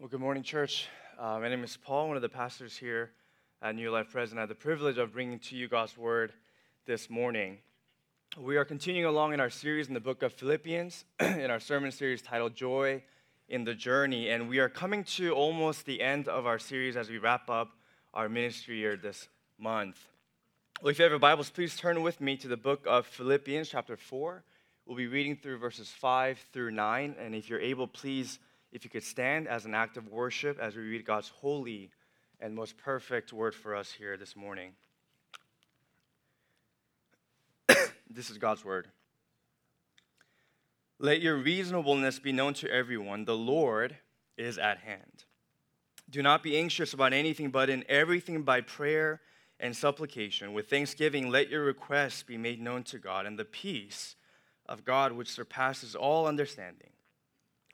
Well, good morning, church. Uh, my name is Paul, one of the pastors here at New Life Pres. I have the privilege of bringing to you God's word this morning. We are continuing along in our series in the book of Philippians, in our sermon series titled Joy in the Journey. And we are coming to almost the end of our series as we wrap up our ministry year this month. Well, if you have your Bibles, please turn with me to the book of Philippians, chapter 4. We'll be reading through verses 5 through 9. And if you're able, please if you could stand as an act of worship as we read God's holy and most perfect word for us here this morning. this is God's word. Let your reasonableness be known to everyone. The Lord is at hand. Do not be anxious about anything, but in everything by prayer and supplication, with thanksgiving, let your requests be made known to God, and the peace of God, which surpasses all understanding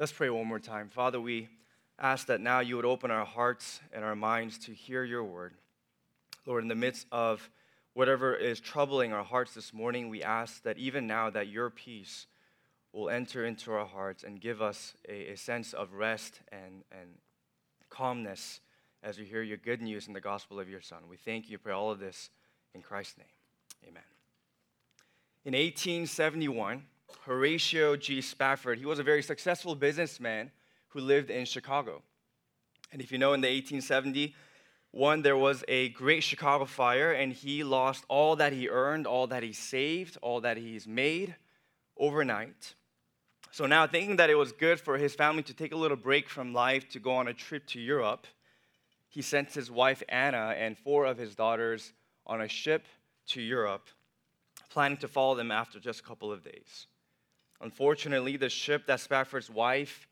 Let's pray one more time. Father, we ask that now you would open our hearts and our minds to hear your word. Lord, in the midst of whatever is troubling our hearts this morning, we ask that even now that your peace will enter into our hearts and give us a, a sense of rest and, and calmness as we hear your good news in the gospel of your Son. We thank you for all of this in Christ's name. Amen. In 1871, Horatio G. Spafford. He was a very successful businessman who lived in Chicago. And if you know, in the 1870, one, there was a great Chicago fire, and he lost all that he earned, all that he saved, all that he's made overnight. So now, thinking that it was good for his family to take a little break from life to go on a trip to Europe, he sent his wife Anna and four of his daughters on a ship to Europe, planning to follow them after just a couple of days. Unfortunately, the ship that Spafford's wife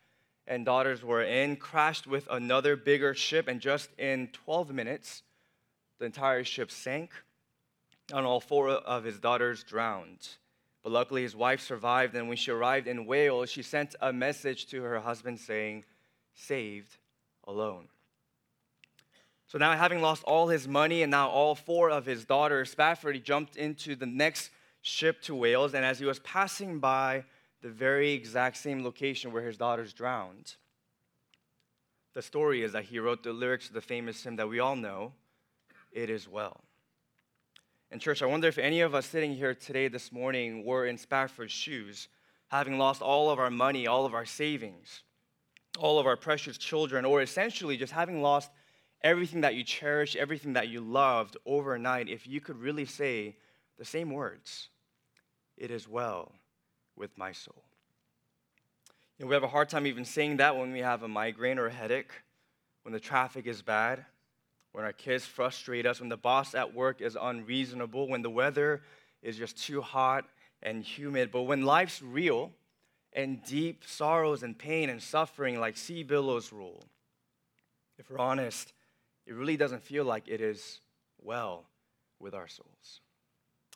and daughters were in crashed with another bigger ship, and just in 12 minutes, the entire ship sank, and all four of his daughters drowned. But luckily, his wife survived, and when she arrived in Wales, she sent a message to her husband saying, Saved alone. So now, having lost all his money and now all four of his daughters, Spafford jumped into the next ship to Wales, and as he was passing by the very exact same location where his daughters drowned. The story is that he wrote the lyrics to the famous hymn that we all know, It Is Well. And, church, I wonder if any of us sitting here today, this morning, were in Spafford's shoes, having lost all of our money, all of our savings, all of our precious children, or essentially just having lost everything that you cherished, everything that you loved overnight, if you could really say the same words It is well with my soul. You know, we have a hard time even saying that when we have a migraine or a headache, when the traffic is bad, when our kids frustrate us, when the boss at work is unreasonable, when the weather is just too hot and humid. But when life's real and deep sorrows and pain and suffering like sea billows roll, if we're honest, it really doesn't feel like it is well with our souls.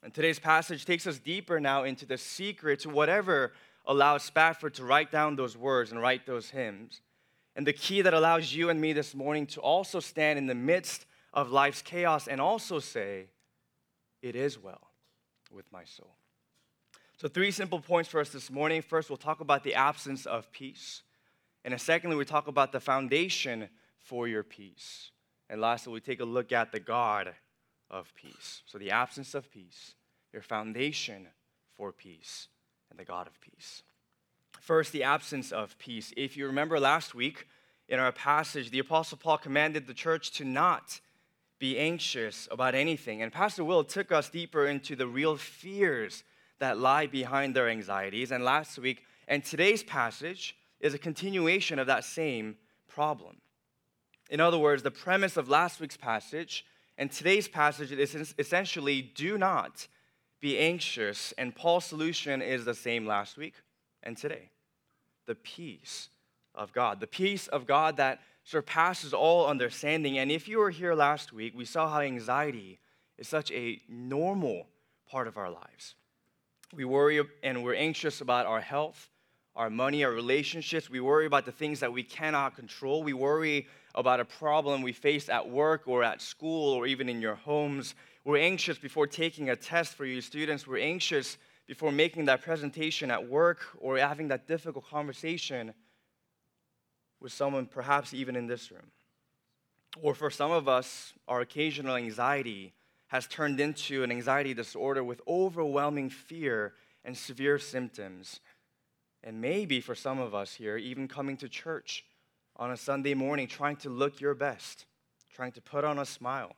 And today's passage takes us deeper now into the secret to whatever allows Spafford to write down those words and write those hymns. And the key that allows you and me this morning to also stand in the midst of life's chaos and also say, It is well with my soul. So, three simple points for us this morning. First, we'll talk about the absence of peace. And secondly, we talk about the foundation for your peace. And lastly, we take a look at the God of peace. So, the absence of peace, your foundation for peace, and the God of peace. First, the absence of peace. If you remember last week in our passage, the Apostle Paul commanded the church to not be anxious about anything. And Pastor Will took us deeper into the real fears that lie behind their anxieties. And last week, and today's passage is a continuation of that same problem. In other words, the premise of last week's passage and today's passage is essentially do not be anxious. And Paul's solution is the same last week and today the peace of God, the peace of God that surpasses all understanding. And if you were here last week, we saw how anxiety is such a normal part of our lives. We worry and we're anxious about our health, our money, our relationships. We worry about the things that we cannot control. We worry about a problem we face at work or at school or even in your homes. We're anxious before taking a test for you students. We're anxious before making that presentation at work or having that difficult conversation with someone, perhaps even in this room. Or for some of us, our occasional anxiety has turned into an anxiety disorder with overwhelming fear and severe symptoms. And maybe for some of us here, even coming to church on a Sunday morning, trying to look your best, trying to put on a smile,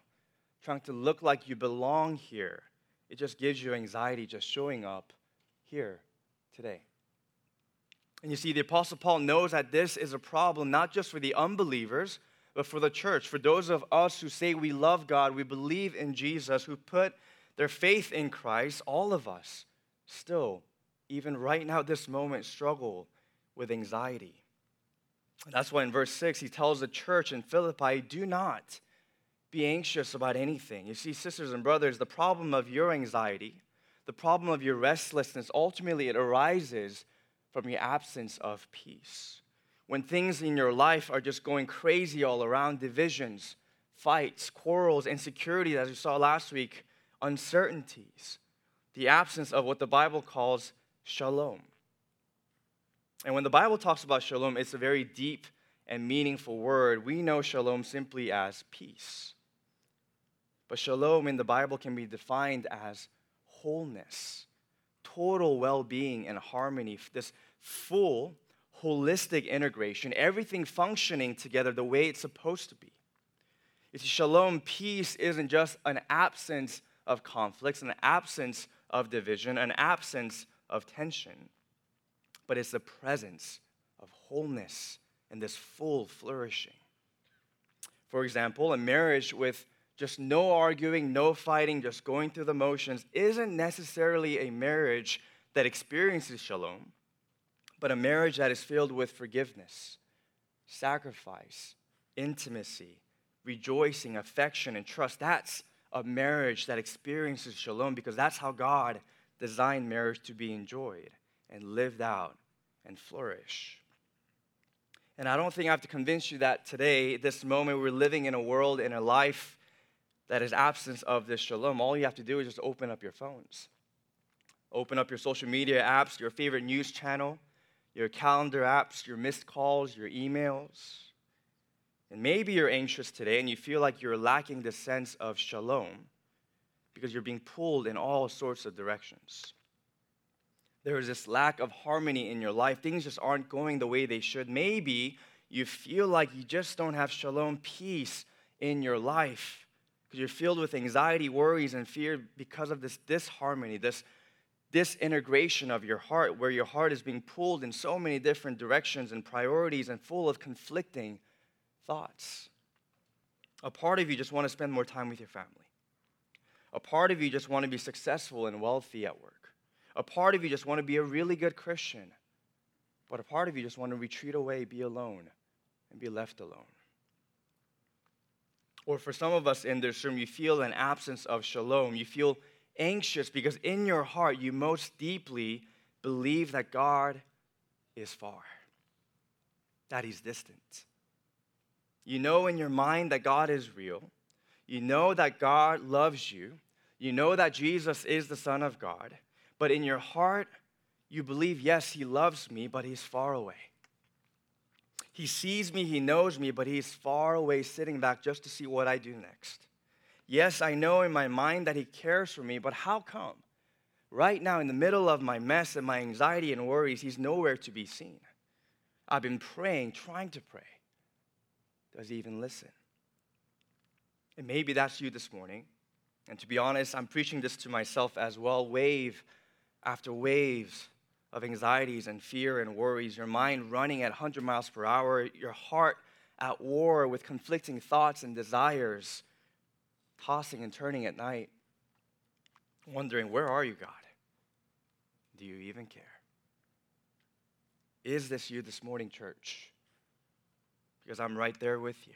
trying to look like you belong here. It just gives you anxiety just showing up here today. And you see, the Apostle Paul knows that this is a problem not just for the unbelievers, but for the church, for those of us who say we love God, we believe in Jesus, who put their faith in Christ, all of us still, even right now, this moment, struggle with anxiety. That's why in verse 6, he tells the church in Philippi, do not be anxious about anything. You see, sisters and brothers, the problem of your anxiety, the problem of your restlessness, ultimately it arises from your absence of peace. When things in your life are just going crazy all around, divisions, fights, quarrels, insecurity, as we saw last week, uncertainties, the absence of what the Bible calls shalom. And when the Bible talks about shalom, it's a very deep and meaningful word. We know shalom simply as peace. But shalom in the Bible can be defined as wholeness, total well being and harmony, this full, holistic integration, everything functioning together the way it's supposed to be. You see, shalom, peace, isn't just an absence of conflicts, an absence of division, an absence of tension, but it's the presence of wholeness and this full flourishing. For example, a marriage with just no arguing, no fighting, just going through the motions isn't necessarily a marriage that experiences shalom, but a marriage that is filled with forgiveness, sacrifice, intimacy, rejoicing, affection, and trust. That's a marriage that experiences shalom because that's how God designed marriage to be enjoyed and lived out and flourish. And I don't think I have to convince you that today, this moment, we're living in a world, in a life that is absence of this shalom, all you have to do is just open up your phones. Open up your social media apps, your favorite news channel, your calendar apps, your missed calls, your emails. And maybe you're anxious today and you feel like you're lacking the sense of shalom because you're being pulled in all sorts of directions. There is this lack of harmony in your life. Things just aren't going the way they should. Maybe you feel like you just don't have shalom, peace in your life because you're filled with anxiety, worries, and fear because of this disharmony, this disintegration of your heart, where your heart is being pulled in so many different directions and priorities and full of conflicting thoughts. A part of you just want to spend more time with your family. A part of you just want to be successful and wealthy at work. A part of you just want to be a really good Christian. But a part of you just want to retreat away, be alone, and be left alone. Or for some of us in this room, you feel an absence of shalom. You feel anxious because in your heart, you most deeply believe that God is far, that He's distant. You know in your mind that God is real. You know that God loves you. You know that Jesus is the Son of God. But in your heart, you believe, yes, He loves me, but He's far away. He sees me, he knows me, but he's far away sitting back just to see what I do next. Yes, I know in my mind that he cares for me, but how come? Right now, in the middle of my mess and my anxiety and worries, he's nowhere to be seen. I've been praying, trying to pray. Does he even listen? And maybe that's you this morning. And to be honest, I'm preaching this to myself as well, wave after waves of anxieties and fear and worries, your mind running at 100 miles per hour, your heart at war with conflicting thoughts and desires, tossing and turning at night, wondering, Where are you, God? Do you even care? Is this you this morning, church? because I'm right there with you.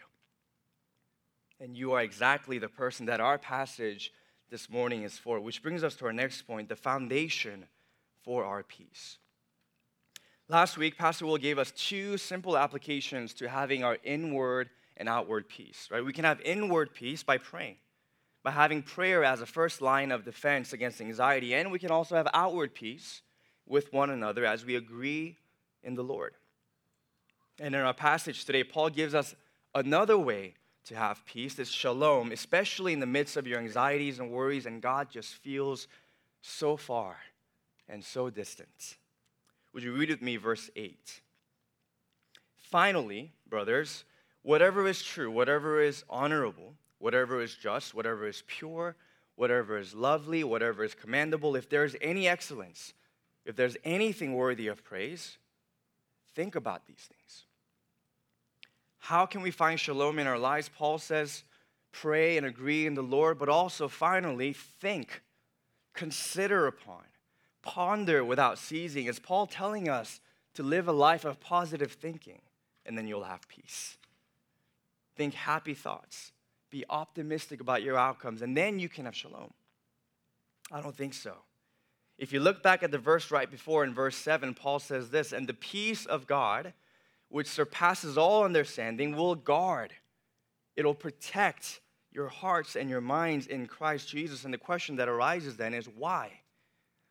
And you are exactly the person that our passage this morning is for, which brings us to our next point the foundation for our peace. Last week, Pastor Will gave us two simple applications to having our inward and outward peace, right? We can have inward peace by praying, by having prayer as a first line of defense against anxiety, and we can also have outward peace with one another as we agree in the Lord. And in our passage today, Paul gives us another way to have peace, this shalom, especially in the midst of your anxieties and worries, and God just feels so far and so distant. Would you read with me verse 8? Finally, brothers, whatever is true, whatever is honorable, whatever is just, whatever is pure, whatever is lovely, whatever is commendable, if there is any excellence, if there's anything worthy of praise, think about these things. How can we find shalom in our lives? Paul says, pray and agree in the Lord, but also finally, think, consider upon, ponder without ceasing. Is Paul telling us to live a life of positive thinking, and then you'll have peace? Think happy thoughts, be optimistic about your outcomes, and then you can have shalom. I don't think so. If you look back at the verse right before in verse 7, Paul says this, and the peace of God which surpasses all understanding, will guard. It'll protect your hearts and your minds in Christ Jesus. And the question that arises then is why?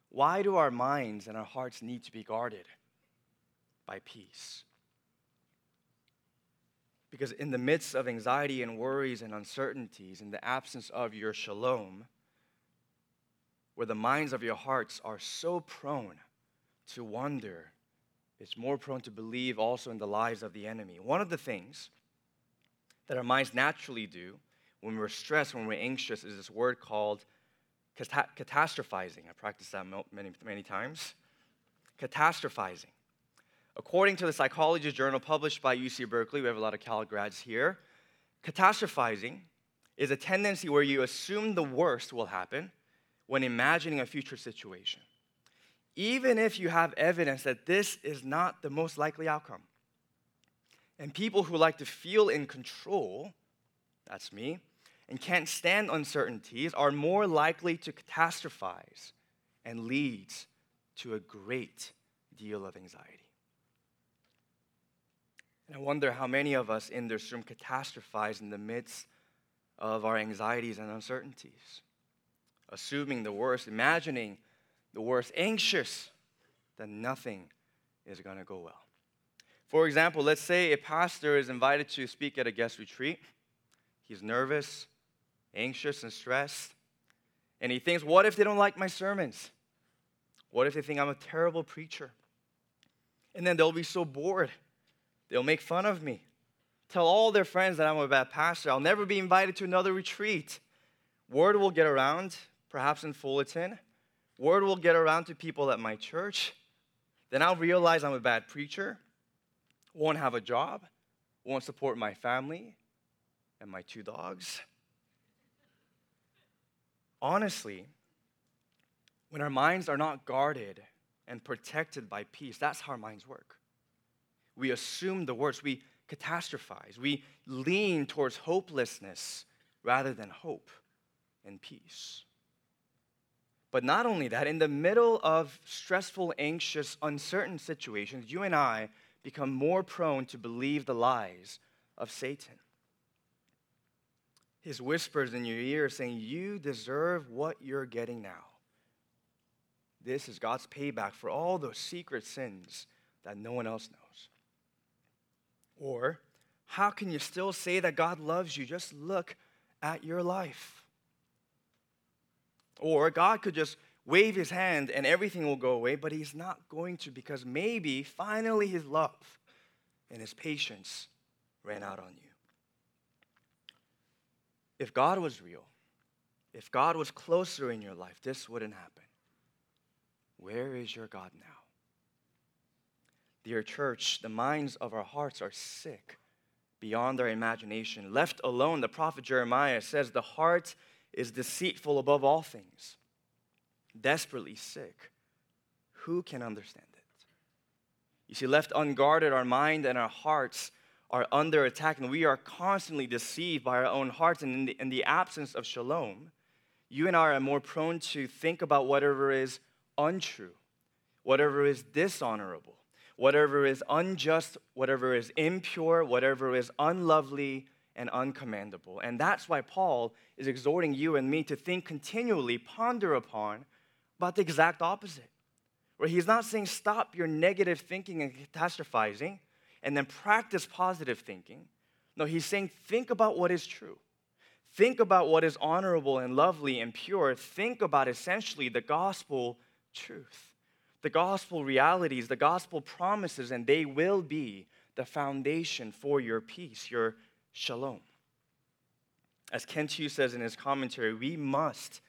Why do our minds and our hearts need to be guarded? By peace. Because in the midst of anxiety and worries and uncertainties, in the absence of your shalom, where the minds of your hearts are so prone to wander it's more prone to believe also in the lies of the enemy. One of the things that our minds naturally do when we're stressed, when we're anxious, is this word called catastrophizing. I practiced that many, many times. Catastrophizing. According to the Psychology Journal published by UC Berkeley, we have a lot of Cal grads here, catastrophizing is a tendency where you assume the worst will happen when imagining a future situation even if you have evidence that this is not the most likely outcome. And people who like to feel in control, that's me, and can't stand uncertainties are more likely to catastrophize and leads to a great deal of anxiety. And I wonder how many of us in this room catastrophize in the midst of our anxieties and uncertainties, assuming the worst, imagining the worst, anxious, that nothing is going to go well. For example, let's say a pastor is invited to speak at a guest retreat. He's nervous, anxious, and stressed. And he thinks, what if they don't like my sermons? What if they think I'm a terrible preacher? And then they'll be so bored. They'll make fun of me. Tell all their friends that I'm a bad pastor. I'll never be invited to another retreat. Word will get around, perhaps in Fullerton, Word will get around to people at my church. Then I'll realize I'm a bad preacher, won't have a job, won't support my family and my two dogs. Honestly, when our minds are not guarded and protected by peace, that's how our minds work. We assume the worst, we catastrophize, we lean towards hopelessness rather than hope and peace. But not only that, in the middle of stressful, anxious, uncertain situations, you and I become more prone to believe the lies of Satan. His whispers in your ear saying, You deserve what you're getting now. This is God's payback for all those secret sins that no one else knows. Or, how can you still say that God loves you? Just look at your life. Or God could just wave his hand and everything will go away, but he's not going to because maybe finally his love and his patience ran out on you. If God was real, if God was closer in your life, this wouldn't happen. Where is your God now? Dear church, the minds of our hearts are sick beyond our imagination. Left alone, the prophet Jeremiah says, The heart is deceitful above all things, desperately sick. Who can understand it? You see, left unguarded, our mind and our hearts are under attack and we are constantly deceived by our own hearts, and in the, in the absence of shalom, you and I are more prone to think about whatever is untrue, whatever is dishonorable, whatever is unjust, whatever is impure, whatever is unlovely and uncommandable. And that's why Paul is exhorting you and me to think continually, ponder upon about the exact opposite. Where he's not saying stop your negative thinking and catastrophizing and then practice positive thinking. No, he's saying think about what is true. Think about what is honorable and lovely and pure. Think about essentially the gospel truth, the gospel realities, the gospel promises, and they will be the foundation for your peace, your shalom. As Kent Hughes says in his commentary, we must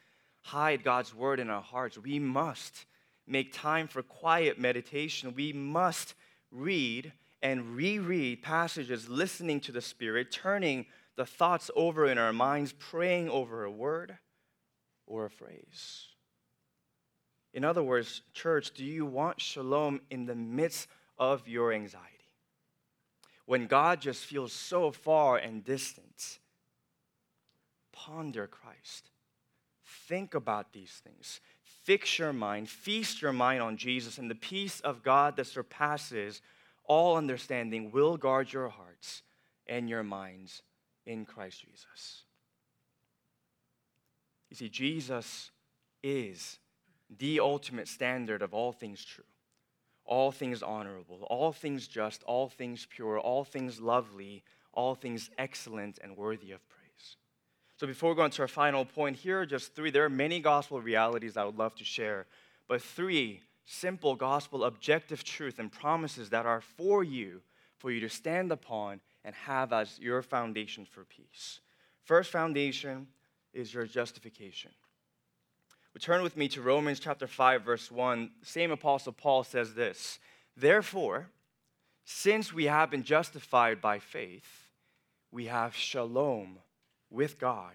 hide God's word in our hearts. We must make time for quiet meditation. We must read and reread passages, listening to the Spirit, turning the thoughts over in our minds, praying over a word or a phrase. In other words, church, do you want shalom in the midst of your anxiety? When God just feels so far and distant, ponder Christ. Think about these things. Fix your mind, feast your mind on Jesus, and the peace of God that surpasses all understanding will guard your hearts and your minds in Christ Jesus. You see, Jesus is the ultimate standard of all things true, all things honorable, all things just, all things pure, all things lovely, all things excellent and worthy of praise. So before we go on to our final point, here are just three. There are many gospel realities I would love to share, but three simple gospel objective truth and promises that are for you, for you to stand upon and have as your foundation for peace. First foundation is your justification. Return with me to Romans chapter 5, verse 1. Same apostle Paul says this Therefore, since we have been justified by faith, we have shalom with God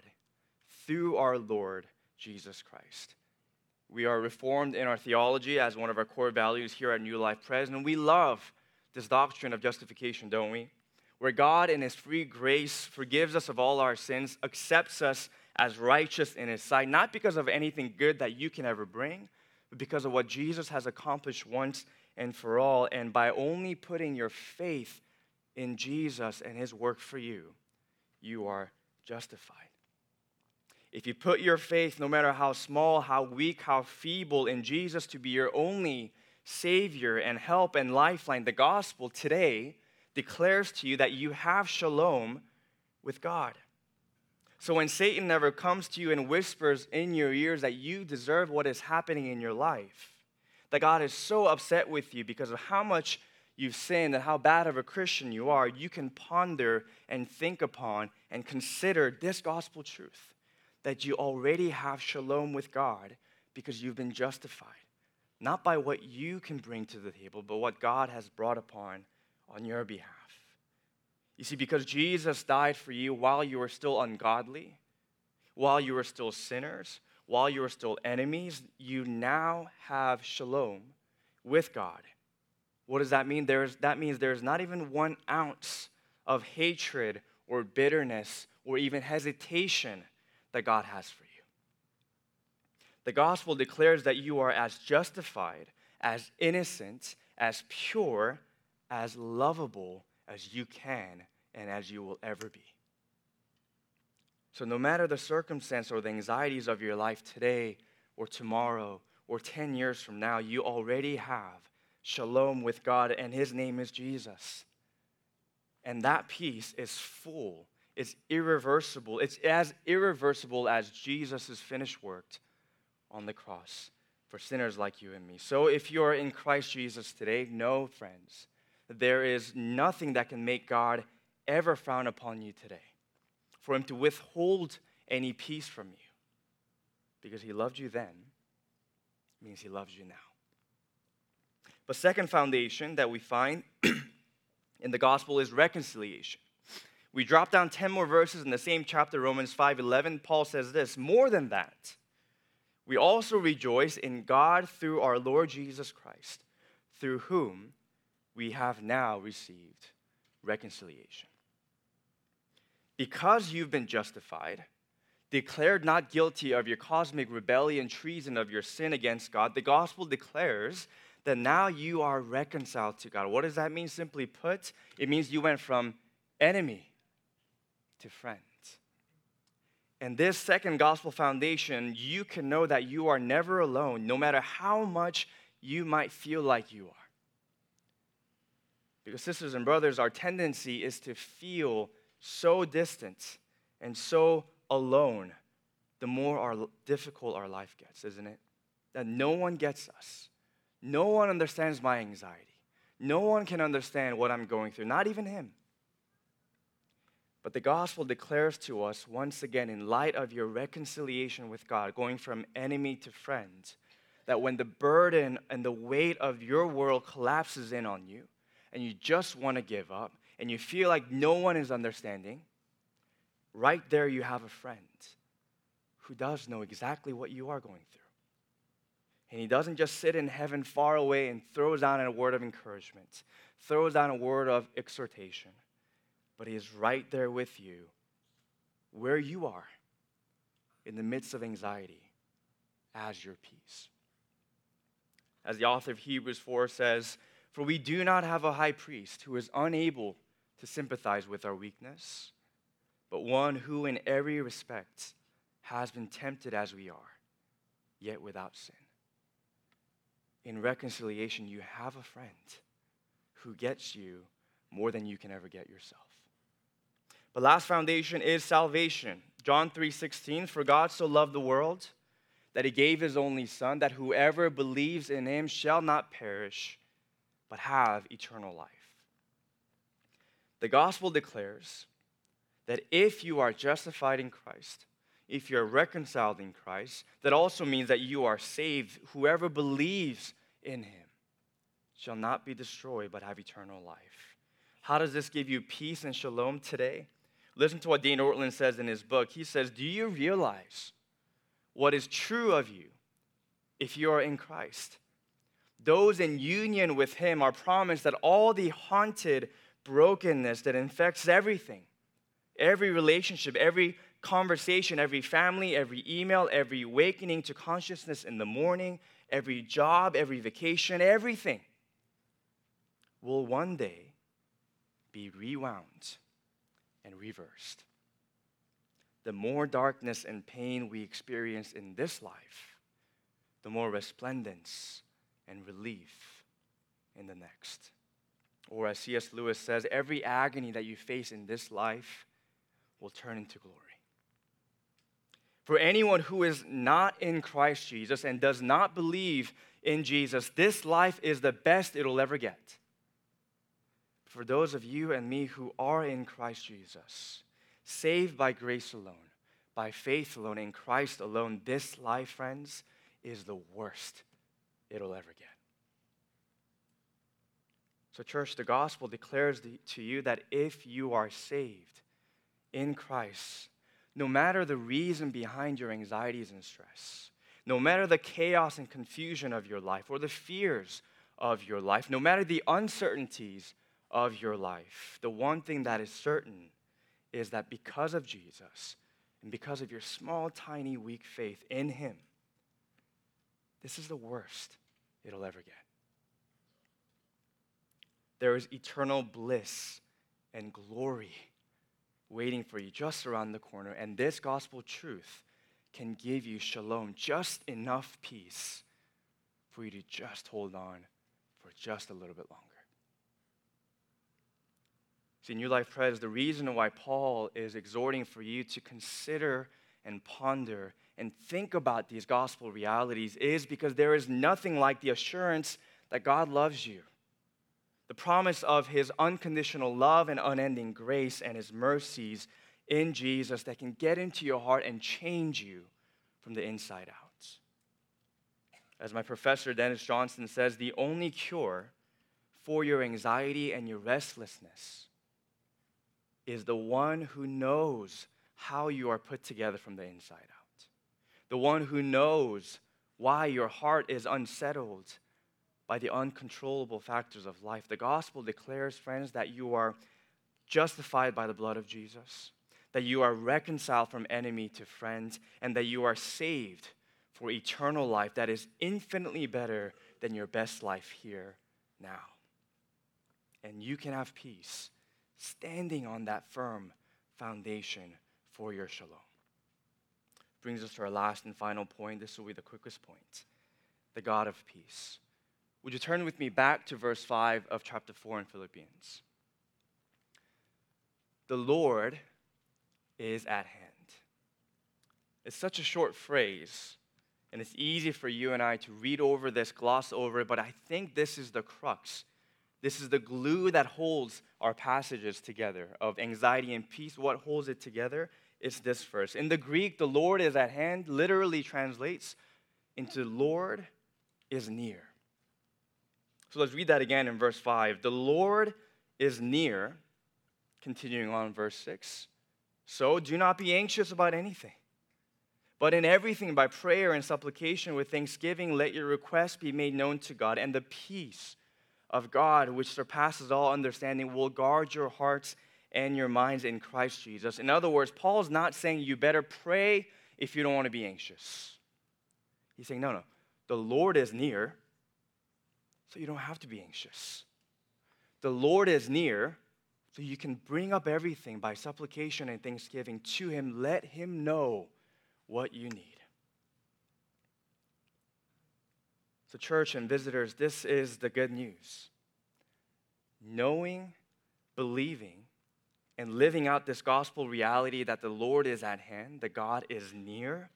through our Lord Jesus Christ. We are reformed in our theology as one of our core values here at New Life Pres, and we love this doctrine of justification, don't we? Where God, in His free grace, forgives us of all our sins, accepts us as righteous in His sight, not because of anything good that you can ever bring, but because of what Jesus has accomplished once and for all. And by only putting your faith in Jesus and His work for you, you are justified. If you put your faith, no matter how small, how weak, how feeble, in Jesus to be your only Savior and help and lifeline, the gospel today declares to you that you have shalom with God. So when Satan never comes to you and whispers in your ears that you deserve what is happening in your life, that God is so upset with you because of how much you've sinned and how bad of a Christian you are, you can ponder and think upon and consider this gospel truth that you already have shalom with God because you've been justified. Not by what you can bring to the table, but what God has brought upon on your behalf. You see, because Jesus died for you while you were still ungodly, while you were still sinners, while you were still enemies, you now have shalom with God what does that mean? There's, that means there's not even one ounce of hatred or bitterness or even hesitation that God has for you. The gospel declares that you are as justified, as innocent, as pure, as lovable as you can and as you will ever be. So, no matter the circumstance or the anxieties of your life today or tomorrow or 10 years from now, you already have shalom with God, and his name is Jesus. And that peace is full, it's irreversible. It's as irreversible as Jesus' finished work on the cross for sinners like you and me. So if you're in Christ Jesus today, know, friends, there is nothing that can make God ever frown upon you today, for him to withhold any peace from you. Because he loved you then means he loves you now. But second foundation that we find in the gospel is reconciliation. We drop down 10 more verses in the same chapter, Romans 5:11. Paul says this, more than that, we also rejoice in God through our Lord Jesus Christ, through whom we have now received reconciliation. Because you've been justified, declared not guilty of your cosmic rebellion, treason of your sin against God, the gospel declares that now you are reconciled to God. What does that mean? Simply put, it means you went from enemy to friend. And this second gospel foundation, you can know that you are never alone, no matter how much you might feel like you are. Because, sisters and brothers, our tendency is to feel so distant and so alone the more our, difficult our life gets, isn't it? That no one gets us. No one understands my anxiety. No one can understand what I'm going through, not even Him. But the gospel declares to us once again, in light of your reconciliation with God, going from enemy to friend, that when the burden and the weight of your world collapses in on you, and you just want to give up, and you feel like no one is understanding, right there you have a friend who does know exactly what you are going through. And he doesn't just sit in heaven far away and throws down a word of encouragement, throws down a word of exhortation but He is right there with you where you are in the midst of anxiety as your peace. As the author of Hebrews 4 says, For we do not have a high priest who is unable to sympathize with our weakness, but one who in every respect has been tempted as we are, yet without sin. In reconciliation, you have a friend who gets you more than you can ever get yourself. The last foundation is salvation. John 3:16 For God so loved the world that he gave his only son that whoever believes in him shall not perish but have eternal life. The gospel declares that if you are justified in Christ, if you're reconciled in Christ, that also means that you are saved. Whoever believes in him shall not be destroyed but have eternal life. How does this give you peace and shalom today? Listen to what Dane Ortlund says in his book. He says, Do you realize what is true of you if you are in Christ? Those in union with Him are promised that all the haunted brokenness that infects everything, every relationship, every conversation, every family, every email, every awakening to consciousness in the morning, every job, every vacation, everything will one day be rewound and reversed. The more darkness and pain we experience in this life, the more resplendence and relief in the next. Or, as C.S. Lewis says, every agony that you face in this life will turn into glory. For anyone who is not in Christ Jesus and does not believe in Jesus, this life is the best it'll ever get for those of you and me who are in Christ Jesus, saved by grace alone, by faith alone, in Christ alone, this life, friends, is the worst it'll ever get. So, church, the gospel declares to you that if you are saved in Christ, no matter the reason behind your anxieties and stress, no matter the chaos and confusion of your life or the fears of your life, no matter the uncertainties of your life, the one thing that is certain is that because of Jesus and because of your small, tiny, weak faith in Him, this is the worst it'll ever get. There is eternal bliss and glory waiting for you just around the corner, and this gospel truth can give you shalom, just enough peace for you to just hold on for just a little bit longer. See, New Life Pres, the reason why Paul is exhorting for you to consider and ponder and think about these gospel realities is because there is nothing like the assurance that God loves you. The promise of his unconditional love and unending grace and his mercies in Jesus that can get into your heart and change you from the inside out. As my professor Dennis Johnson says, the only cure for your anxiety and your restlessness is the one who knows how you are put together from the inside out, the one who knows why your heart is unsettled by the uncontrollable factors of life. The gospel declares, friends, that you are justified by the blood of Jesus, that you are reconciled from enemy to friends, and that you are saved for eternal life that is infinitely better than your best life here now. And you can have peace standing on that firm foundation for your shalom. Brings us to our last and final point. This will be the quickest point the God of peace. Would you turn with me back to verse 5 of chapter 4 in Philippians? The Lord is at hand. It's such a short phrase, and it's easy for you and I to read over this, gloss over it, but I think this is the crux. This is the glue that holds our passages together of anxiety and peace. What holds it together is this verse. In the Greek, the Lord is at hand literally translates into Lord is near. So let's read that again in verse 5. The Lord is near, continuing on verse 6. So do not be anxious about anything. But in everything, by prayer and supplication with thanksgiving, let your requests be made known to God, and the peace of God, which surpasses all understanding, will guard your hearts and your minds in Christ Jesus. In other words, Paul is not saying you better pray if you don't want to be anxious. He's saying, no, no, the Lord is near, so you don't have to be anxious. The Lord is near, so you can bring up everything by supplication and thanksgiving to Him. Let Him know what you need. So, church and visitors, this is the good news. Knowing, believing, and living out this gospel reality that the Lord is at hand, that God is near,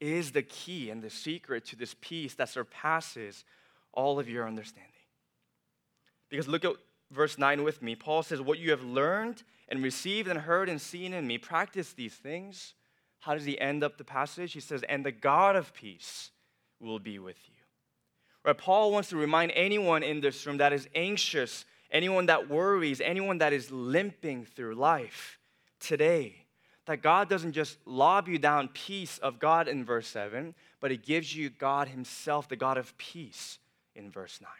is the key and the secret to this peace that surpasses all of your understanding. Because look at verse 9 with me. Paul says, What you have learned and received and heard and seen in me, practice these things. How does he end up the passage? He says, And the God of peace will be with you. Right? Paul wants to remind anyone in this room that is anxious, anyone that worries, anyone that is limping through life today, that God doesn't just lob you down peace of God in verse 7, but He gives you God Himself, the God of peace, in verse 9.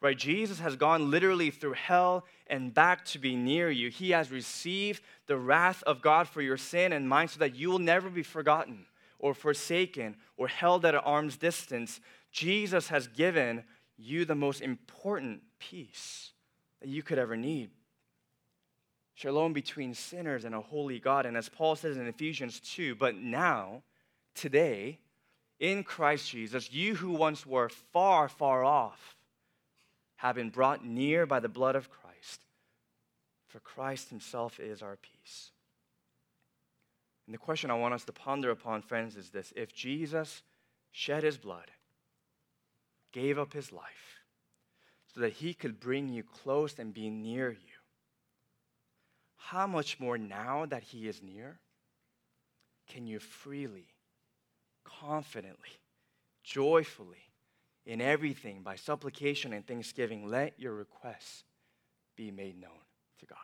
Right? Jesus has gone literally through hell and back to be near you. He has received the wrath of God for your sin and mine so that you will never be forgotten or forsaken or held at arm's distance. Jesus has given you the most important peace that you could ever need. Shalom between sinners and a holy God. And as Paul says in Ephesians 2, but now, today, in Christ Jesus, you who once were far, far off have been brought near by the blood of Christ, for Christ himself is our peace. And the question I want us to ponder upon, friends, is this if Jesus shed his blood, gave up his life, so that he could bring you close and be near you, how much more now that he is near? Can you freely, confidently, joyfully, in everything by supplication and thanksgiving, let your requests be made known to God.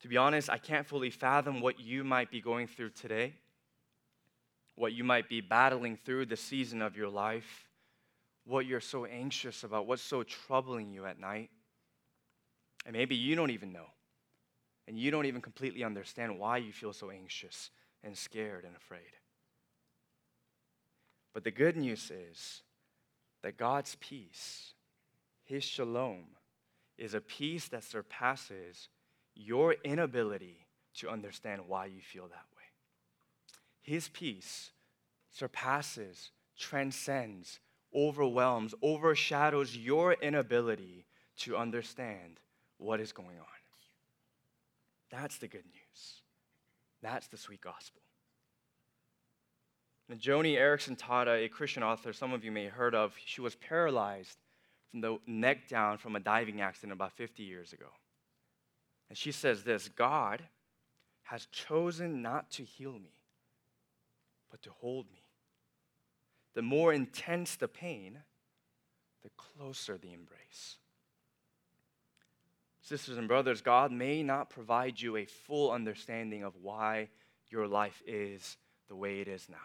To be honest, I can't fully fathom what you might be going through today, what you might be battling through the season of your life, what you're so anxious about, what's so troubling you at night. And maybe you don't even know. And you don't even completely understand why you feel so anxious and scared and afraid. But the good news is that God's peace, His shalom, is a peace that surpasses your inability to understand why you feel that way. His peace surpasses, transcends, overwhelms, overshadows your inability to understand what is going on. That's the good news. That's the sweet gospel. And Joni Eareckson Tada, a Christian author some of you may have heard of, she was paralyzed from the neck down from a diving accident about 50 years ago. And she says this God has chosen not to heal me, but to hold me. The more intense the pain, the closer the embrace. Sisters and brothers, God may not provide you a full understanding of why your life is the way it is now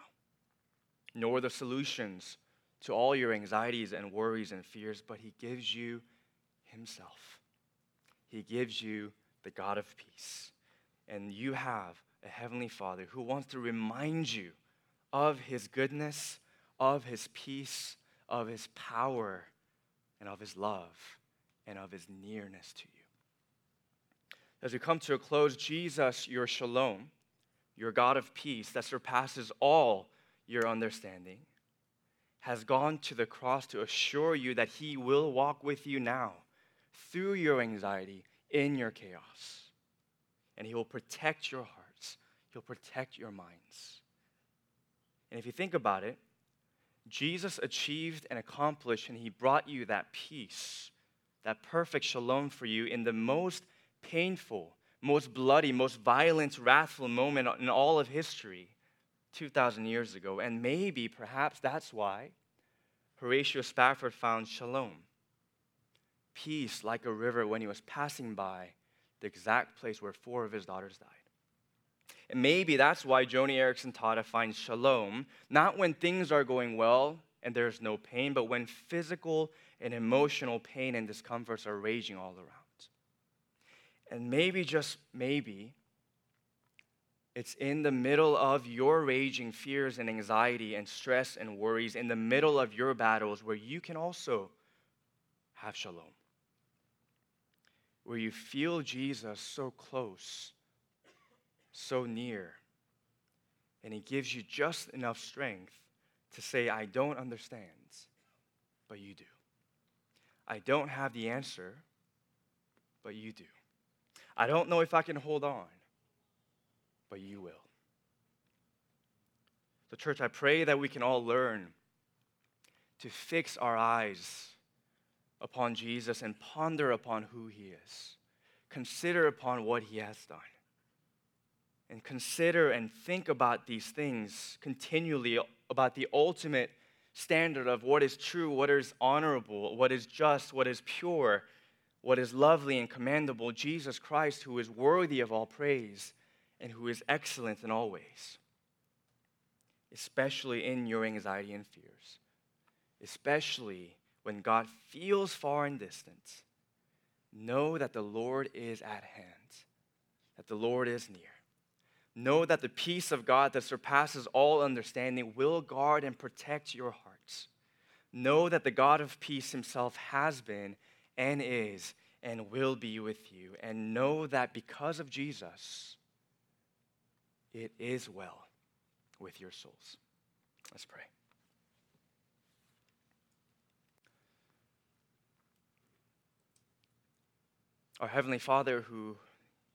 nor the solutions to all your anxieties and worries and fears, but He gives you Himself. He gives you the God of peace. And you have a heavenly Father who wants to remind you of his goodness, of his peace, of his power, and of his love, and of his nearness to you. As we come to a close, Jesus, your shalom, your God of peace that surpasses all your understanding, has gone to the cross to assure you that he will walk with you now through your anxiety, in your chaos. And he will protect your hearts, he'll protect your minds. And if you think about it, Jesus achieved and accomplished, and he brought you that peace, that perfect shalom for you in the most painful, most bloody, most violent, wrathful moment in all of history 2,000 years ago. And maybe, perhaps that's why Horatio Spafford found shalom, peace like a river when he was passing by the exact place where four of his daughters died. And maybe that's why Joni Eareckson Tada finds shalom, not when things are going well and there's no pain, but when physical and emotional pain and discomforts are raging all around. And maybe, just maybe, it's in the middle of your raging fears and anxiety and stress and worries, in the middle of your battles, where you can also have shalom. Where you feel Jesus so close, so near, and He gives you just enough strength to say, I don't understand, but you do. I don't have the answer, but you do. I don't know if I can hold on, but you will. So, church, I pray that we can all learn to fix our eyes upon Jesus and ponder upon who he is. Consider upon what he has done. And consider and think about these things continually about the ultimate standard of what is true, what is honorable, what is just, what is pure, what is lovely and commendable, Jesus Christ, who is worthy of all praise and who is excellent in all ways, especially in your anxiety and fears, especially when God feels far and distant. Know that the Lord is at hand, that the Lord is near. Know that the peace of God that surpasses all understanding will guard and protect your hearts. Know that the God of peace himself has been and is and will be with you. And know that because of Jesus, it is well with your souls. Let's pray. Our Heavenly Father, who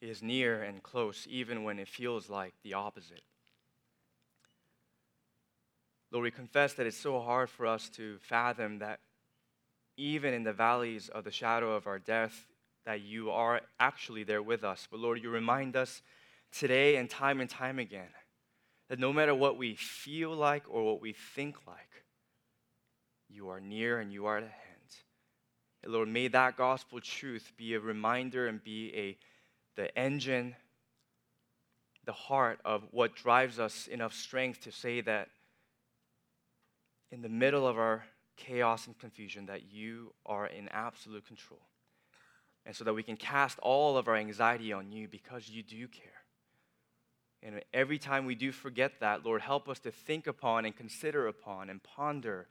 is near and close, even when it feels like the opposite. Lord, we confess that it's so hard for us to fathom that even in the valleys of the shadow of our death, that you are actually there with us. But Lord, you remind us today and time and time again that no matter what we feel like or what we think like, you are near and you are at hand. And Lord, may that gospel truth be a reminder and be a the engine, the heart of what drives us enough strength to say that in the middle of our chaos and confusion that you are in absolute control. And so that we can cast all of our anxiety on you because you do care. And every time we do forget that, Lord, help us to think upon and consider upon and ponder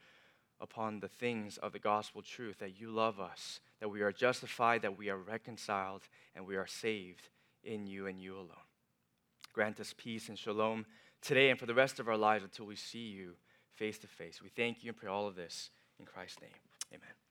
upon the things of the gospel truth that you love us, that we are justified, that we are reconciled, and we are saved in you and you alone. Grant us peace and shalom today and for the rest of our lives until we see you face to face. We thank you and pray all of this in Christ's name. Amen.